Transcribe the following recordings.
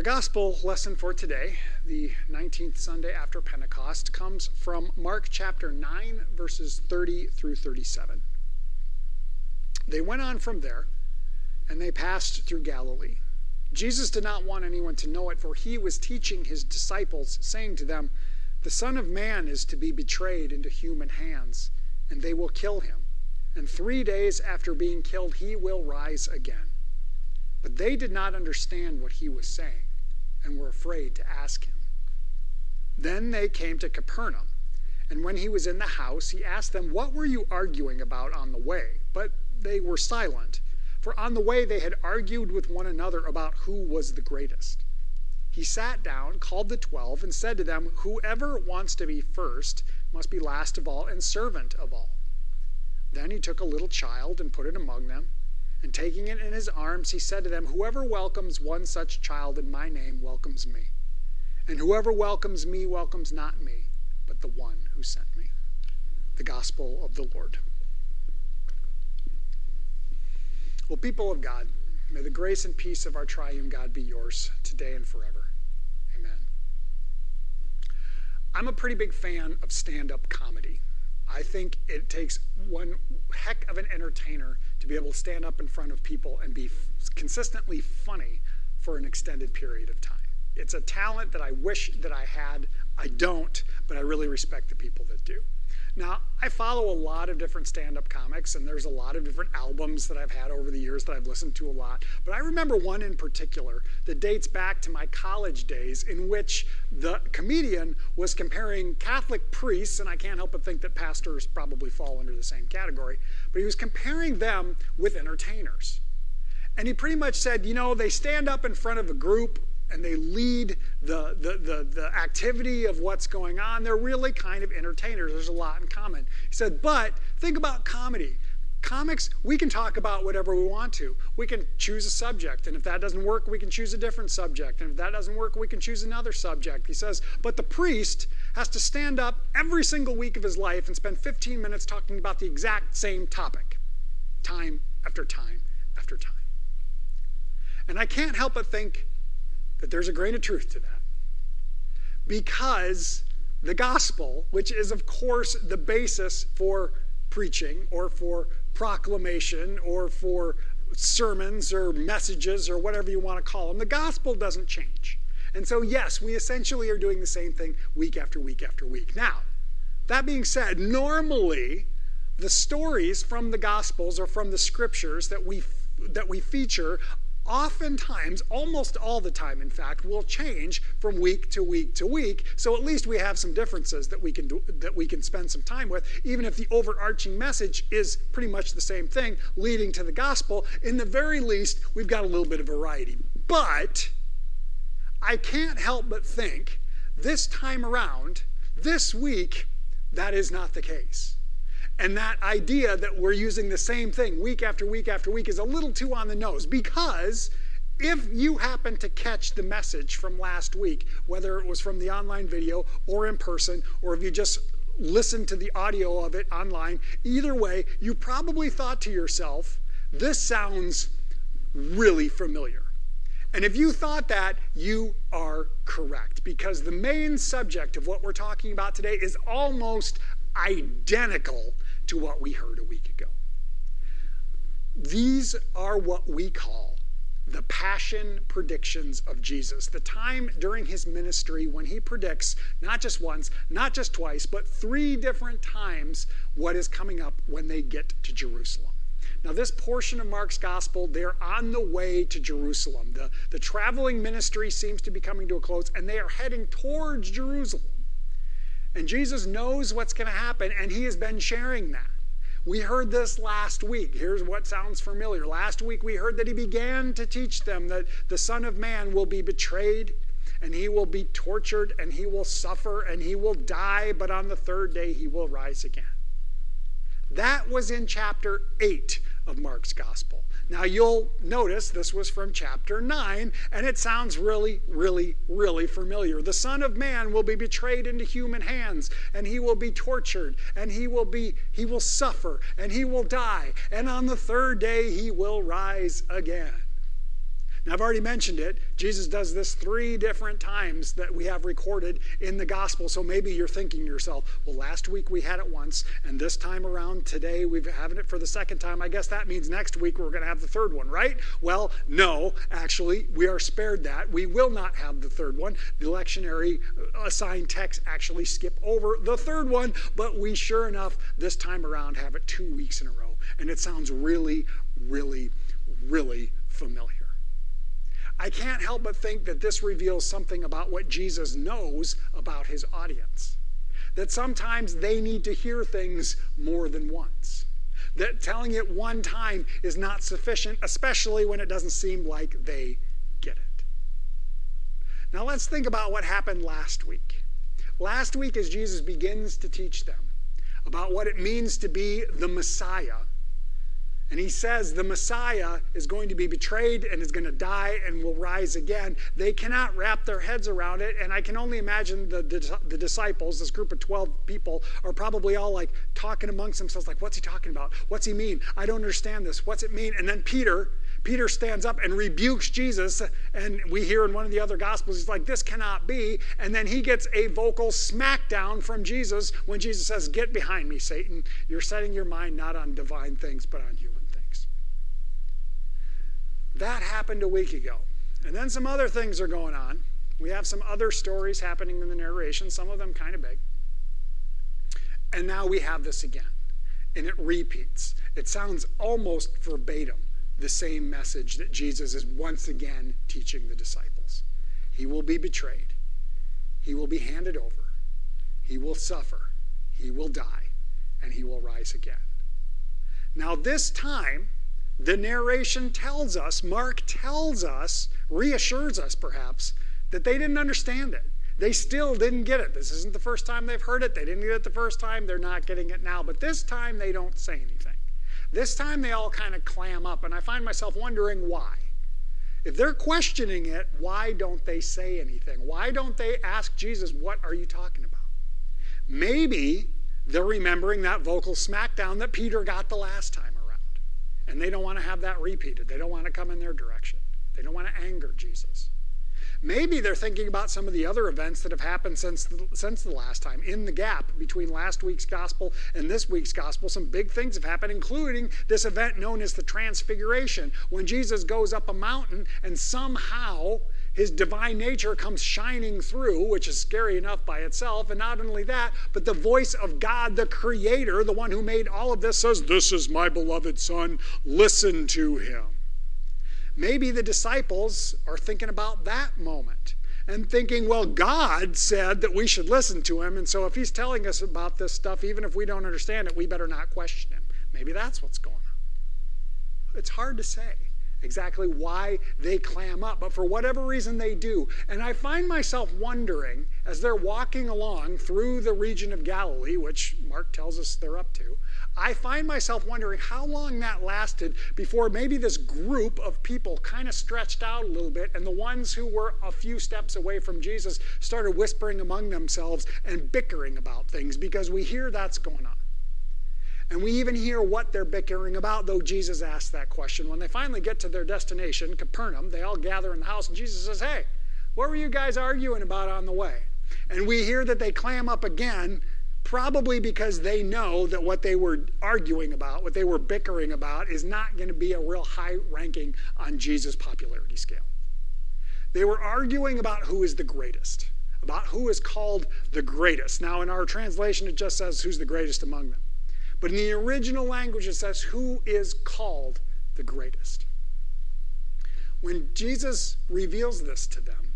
Our gospel lesson for today, the 19th Sunday after Pentecost, comes from Mark chapter 9, verses 30 through 37. They went on from there, and they passed through Galilee. Jesus did not want anyone to know it, for he was teaching his disciples, saying to them, The Son of Man is to be betrayed into human hands, and they will kill him. And three days after being killed, he will rise again. But they did not understand what he was saying and were afraid to ask him. Then they came to Capernaum. And when he was in the house, he asked them, What were you arguing about on the way? But they were silent, for on the way they had argued with one another about who was the greatest. He sat down, called the twelve, and said to them, Whoever wants to be first must be last of all and servant of all. Then he took a little child and put it among them. And taking it in his arms, he said to them, Whoever welcomes one such child in my name welcomes me. And whoever welcomes me welcomes not me, but the one who sent me. The Gospel of the Lord. Well, people of God, may the grace and peace of our triune God be yours today and forever. Amen. I'm a pretty big fan of stand up comedy. I think it takes one heck of an entertainer to be able to stand up in front of people and be consistently funny for an extended period of time. It's a talent that I wish that I had. I don't, but I really respect the people that do. Now, I follow a lot of different stand up comics, and there's a lot of different albums that I've had over the years that I've listened to a lot. But I remember one in particular that dates back to my college days, in which the comedian was comparing Catholic priests, and I can't help but think that pastors probably fall under the same category, but he was comparing them with entertainers. And he pretty much said, you know, they stand up in front of a group and they lead the, the, the, the, activity of what's going on. They're really kind of entertainers. There's a lot in common. He said, but think about comedy. Comics, we can talk about whatever we want to. We can choose a subject, and if that doesn't work, we can choose a different subject. And if that doesn't work, we can choose another subject. He says, but the priest has to stand up every single week of his life and spend 15 minutes talking about the exact same topic, time after time after time. And I can't help but think that there's a grain of truth to that. Because the gospel, which is, of course, the basis for preaching or for proclamation or for sermons or messages or whatever you want to call them, the gospel doesn't change. And so, yes, we essentially are doing the same thing week after week after week. Now, that being said, normally the stories from the gospels or from the scriptures that we that we feature oftentimes, almost all the time, in fact, will change from week to week to week. So at least we have some differences that we can do, that we can spend some time with, even if the overarching message is pretty much the same thing, leading to the gospel. In the very least, we've got a little bit of variety. But I can't help but think this time around, this week, that is not the case. And that idea that we're using the same thing week after week after week is a little too on the nose because if you happen to catch the message from last week, whether it was from the online video or in person, or if you just listened to the audio of it online, either way, you probably thought to yourself, this sounds really familiar. And if you thought that, you are correct because the main subject of what we're talking about today is almost identical to what we heard a week ago. These are what we call the passion predictions of Jesus, the time during his ministry when he predicts not just once, not just twice, but three different times what is coming up when they get to Jerusalem. Now, this portion of Mark's gospel, they're on the way to Jerusalem. The, the traveling ministry seems to be coming to a close, and they are heading towards Jerusalem. And Jesus knows what's going to happen, and he has been sharing that. We heard this last week. Here's what sounds familiar. Last week we heard that he began to teach them that the Son of Man will be betrayed, and he will be tortured, and he will suffer, and he will die, but on the third day he will rise again. That was in chapter 8 of Mark's Gospel. Now you'll notice this was from chapter 9, and it sounds really, really, really familiar. The Son of Man will be betrayed into human hands, and he will be tortured, and he will be he will suffer, and he will die, and on the third day he will rise again. Now, I've already mentioned it. Jesus does this three different times that we have recorded in the gospel. So maybe you're thinking to yourself, well, last week we had it once, and this time around today we've having it for the second time. I guess that means next week we're going to have the third one, right? Well, no, actually, we are spared that. We will not have the third one. The lectionary uh, assigned text actually skip over the third one, but we sure enough this time around have it two weeks in a row. And it sounds really, really, really familiar. I can't help but think that this reveals something about what Jesus knows about his audience. That sometimes they need to hear things more than once. That telling it one time is not sufficient, especially when it doesn't seem like they get it. Now let's think about what happened last week. Last week, as Jesus begins to teach them about what it means to be the Messiah, and he says the Messiah is going to be betrayed and is going to die and will rise again. They cannot wrap their heads around it. And I can only imagine the, the, the, disciples, this group of 12 people, are probably all like talking amongst themselves, like, what's he talking about? What's he mean? I don't understand this. What's it mean? And then Peter, Peter stands up and rebukes Jesus. And we hear in one of the other gospels, he's like, this cannot be. And then he gets a vocal smackdown from Jesus when Jesus says, Get behind me, Satan. You're setting your mind not on divine things, but on human. That happened a week ago. And then some other things are going on. We have some other stories happening in the narration, some of them kind of big. And now we have this again. And it repeats. It sounds almost verbatim the same message that Jesus is once again teaching the disciples. He will be betrayed, he will be handed over, he will suffer, he will die, and he will rise again. Now, this time, the narration tells us, Mark tells us, reassures us perhaps, that they didn't understand it. They still didn't get it. This isn't the first time they've heard it. They didn't get it the first time. They're not getting it now. But this time they don't say anything. This time they all kind of clam up, and I find myself wondering why. If they're questioning it, why don't they say anything? Why don't they ask Jesus, What are you talking about? Maybe they're remembering that vocal smackdown that Peter got the last time and they don't want to have that repeated. They don't want to come in their direction. They don't want to anger Jesus. Maybe they're thinking about some of the other events that have happened since the, since the last time. In the gap between last week's gospel and this week's gospel, some big things have happened, including this event known as the Transfiguration, when Jesus goes up a mountain and somehow his divine nature comes shining through, which is scary enough by itself. And not only that, but the voice of God, the Creator, the one who made all of this, says, This is my beloved Son, listen to him. Maybe the disciples are thinking about that moment and thinking, well, God said that we should listen to him. And so if he's telling us about this stuff, even if we don't understand it, we better not question him. Maybe that's what's going on. It's hard to say exactly why they clam up, but for whatever reason they do. And I find myself wondering as they're walking along through the region of Galilee, which Mark tells us they're up to, I find myself wondering how long that lasted before maybe this group of people kind of stretched out a little bit, and the ones who were a few steps away from Jesus started whispering among themselves and bickering about things because we hear that's going on. And we even hear what they're bickering about, though Jesus asked that question. When they finally get to their destination, Capernaum, they all gather in the house, and Jesus says, Hey, what were you guys arguing about on the way? And we hear that they clam up again, probably because they know that what they were arguing about, what they were bickering about, is not going to be a real high ranking on Jesus' popularity scale. They were arguing about who is the greatest, about who is called the greatest. Now, in our translation, it just says who's the greatest among them. But in the original language, it says, Who is called the greatest? When Jesus reveals this to them,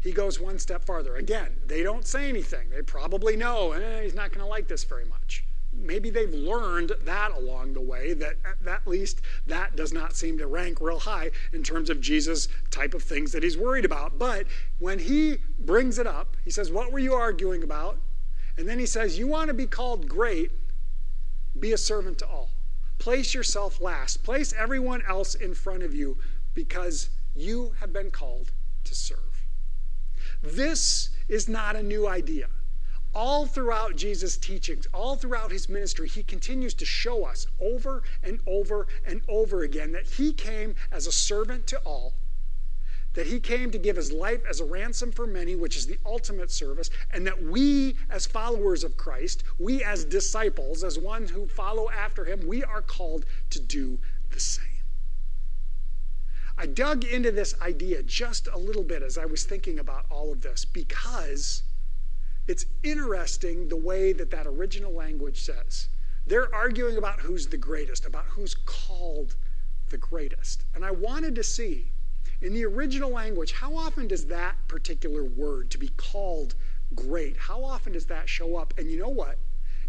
he goes one step farther. Again, they don't say anything. They probably know, eh, he's not going to like this very much. Maybe they've learned that along the way, that at least that does not seem to rank real high in terms of Jesus' type of things that he's worried about. But when he brings it up, he says, What were you arguing about? And then he says, You want to be called great, be a servant to all. Place yourself last. Place everyone else in front of you because you have been called to serve. This is not a new idea. All throughout Jesus' teachings, all throughout his ministry, he continues to show us over and over and over again that he came as a servant to all that he came to give his life as a ransom for many, which is the ultimate service, and that we, as followers of Christ, we as disciples, as ones who follow after him, we are called to do the same. I dug into this idea just a little bit as I was thinking about all of this because it's interesting the way that that original language says. They're arguing about who's the greatest, about who's called the greatest. And I wanted to see in the original language, how often does that particular word, to be called great, how often does that show up? And you know what?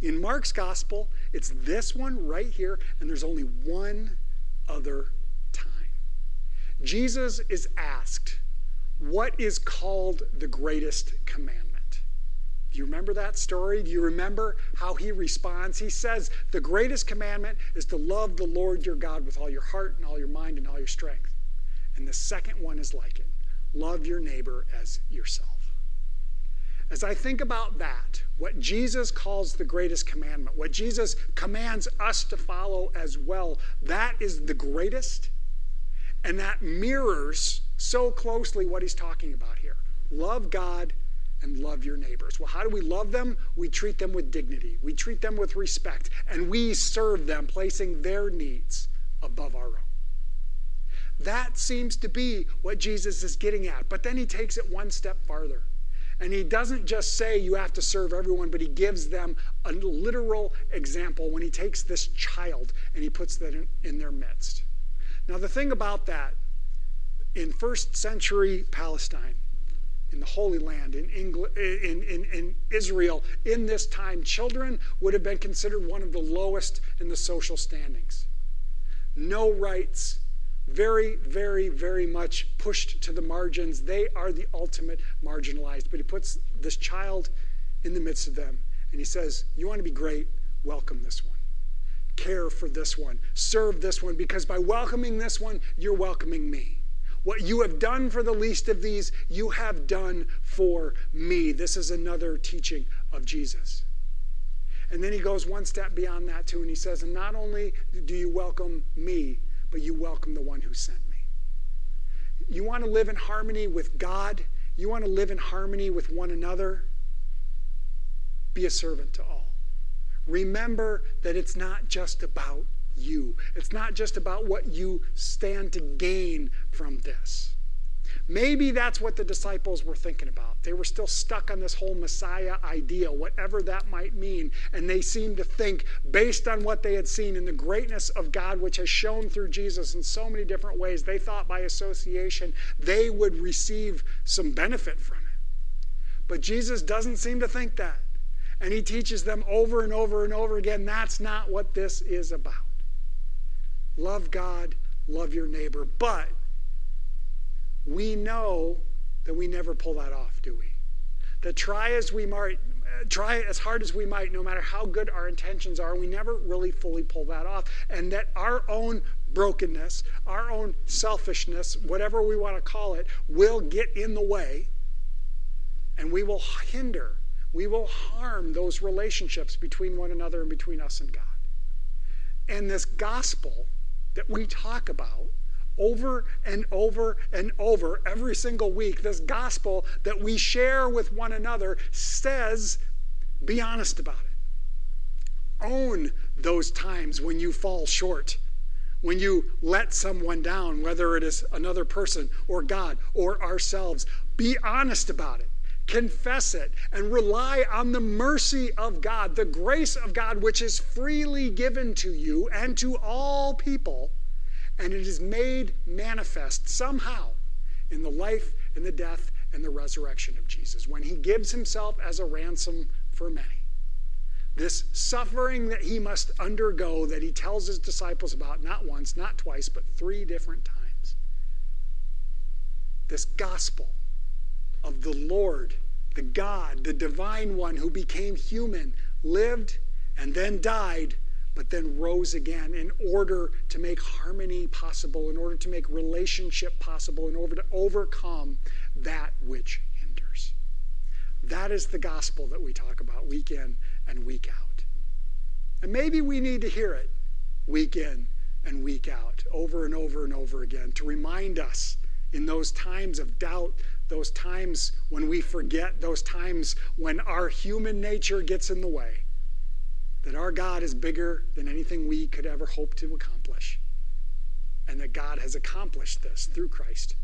In Mark's gospel, it's this one right here, and there's only one other time. Jesus is asked, What is called the greatest commandment? Do you remember that story? Do you remember how he responds? He says, The greatest commandment is to love the Lord your God with all your heart and all your mind and all your strength. And the second one is like it love your neighbor as yourself. As I think about that, what Jesus calls the greatest commandment, what Jesus commands us to follow as well, that is the greatest. And that mirrors so closely what he's talking about here. Love God and love your neighbors. Well, how do we love them? We treat them with dignity, we treat them with respect, and we serve them, placing their needs above our own. That seems to be what Jesus is getting at. But then he takes it one step farther. And he doesn't just say you have to serve everyone, but he gives them a literal example when he takes this child and he puts that in, in their midst. Now, the thing about that, in first century Palestine, in the Holy Land, in, in, in, in Israel, in this time, children would have been considered one of the lowest in the social standings. No rights, very, very, very much pushed to the margins. They are the ultimate marginalized. But he puts this child in the midst of them and he says, You want to be great? Welcome this one. Care for this one. Serve this one because by welcoming this one, you're welcoming me. What you have done for the least of these, you have done for me. This is another teaching of Jesus. And then he goes one step beyond that, too, and he says, And not only do you welcome me, but you welcome the one who sent me. You want to live in harmony with God, you want to live in harmony with one another, be a servant to all. Remember that it's not just about you, it's not just about what you stand to gain from this. Maybe that's what the disciples were thinking about. They were still stuck on this whole Messiah idea, whatever that might mean. And they seemed to think, based on what they had seen in the greatness of God, which has shown through Jesus in so many different ways, they thought by association they would receive some benefit from it. But Jesus doesn't seem to think that. And he teaches them over and over and over again that's not what this is about. Love God, love your neighbor. But we know that we never pull that off, do we? That try as we might, try as hard as we might, no matter how good our intentions are, we never really fully pull that off. And that our own brokenness, our own selfishness, whatever we want to call it, will get in the way and we will hinder, we will harm those relationships between one another and between us and God. And this gospel that we talk about over and over and over every single week, this gospel that we share with one another says, be honest about it. Own those times when you fall short, when you let someone down, whether it is another person or God or ourselves. Be honest about it. Confess it and rely on the mercy of God, the grace of God, which is freely given to you and to all people and it is made manifest somehow in the life and the death and the resurrection of Jesus when he gives himself as a ransom for many. This suffering that he must undergo, that he tells his disciples about not once, not twice, but three different times. This gospel of the Lord, the God, the divine one who became human, lived and then died but then rose again in order to make harmony possible, in order to make relationship possible, in order to overcome that which hinders. That is the gospel that we talk about week in and week out. And maybe we need to hear it week in and week out, over and over and over again, to remind us in those times of doubt, those times when we forget, those times when our human nature gets in the way, that our God is bigger than anything we could ever hope to accomplish. And that God has accomplished this through Christ.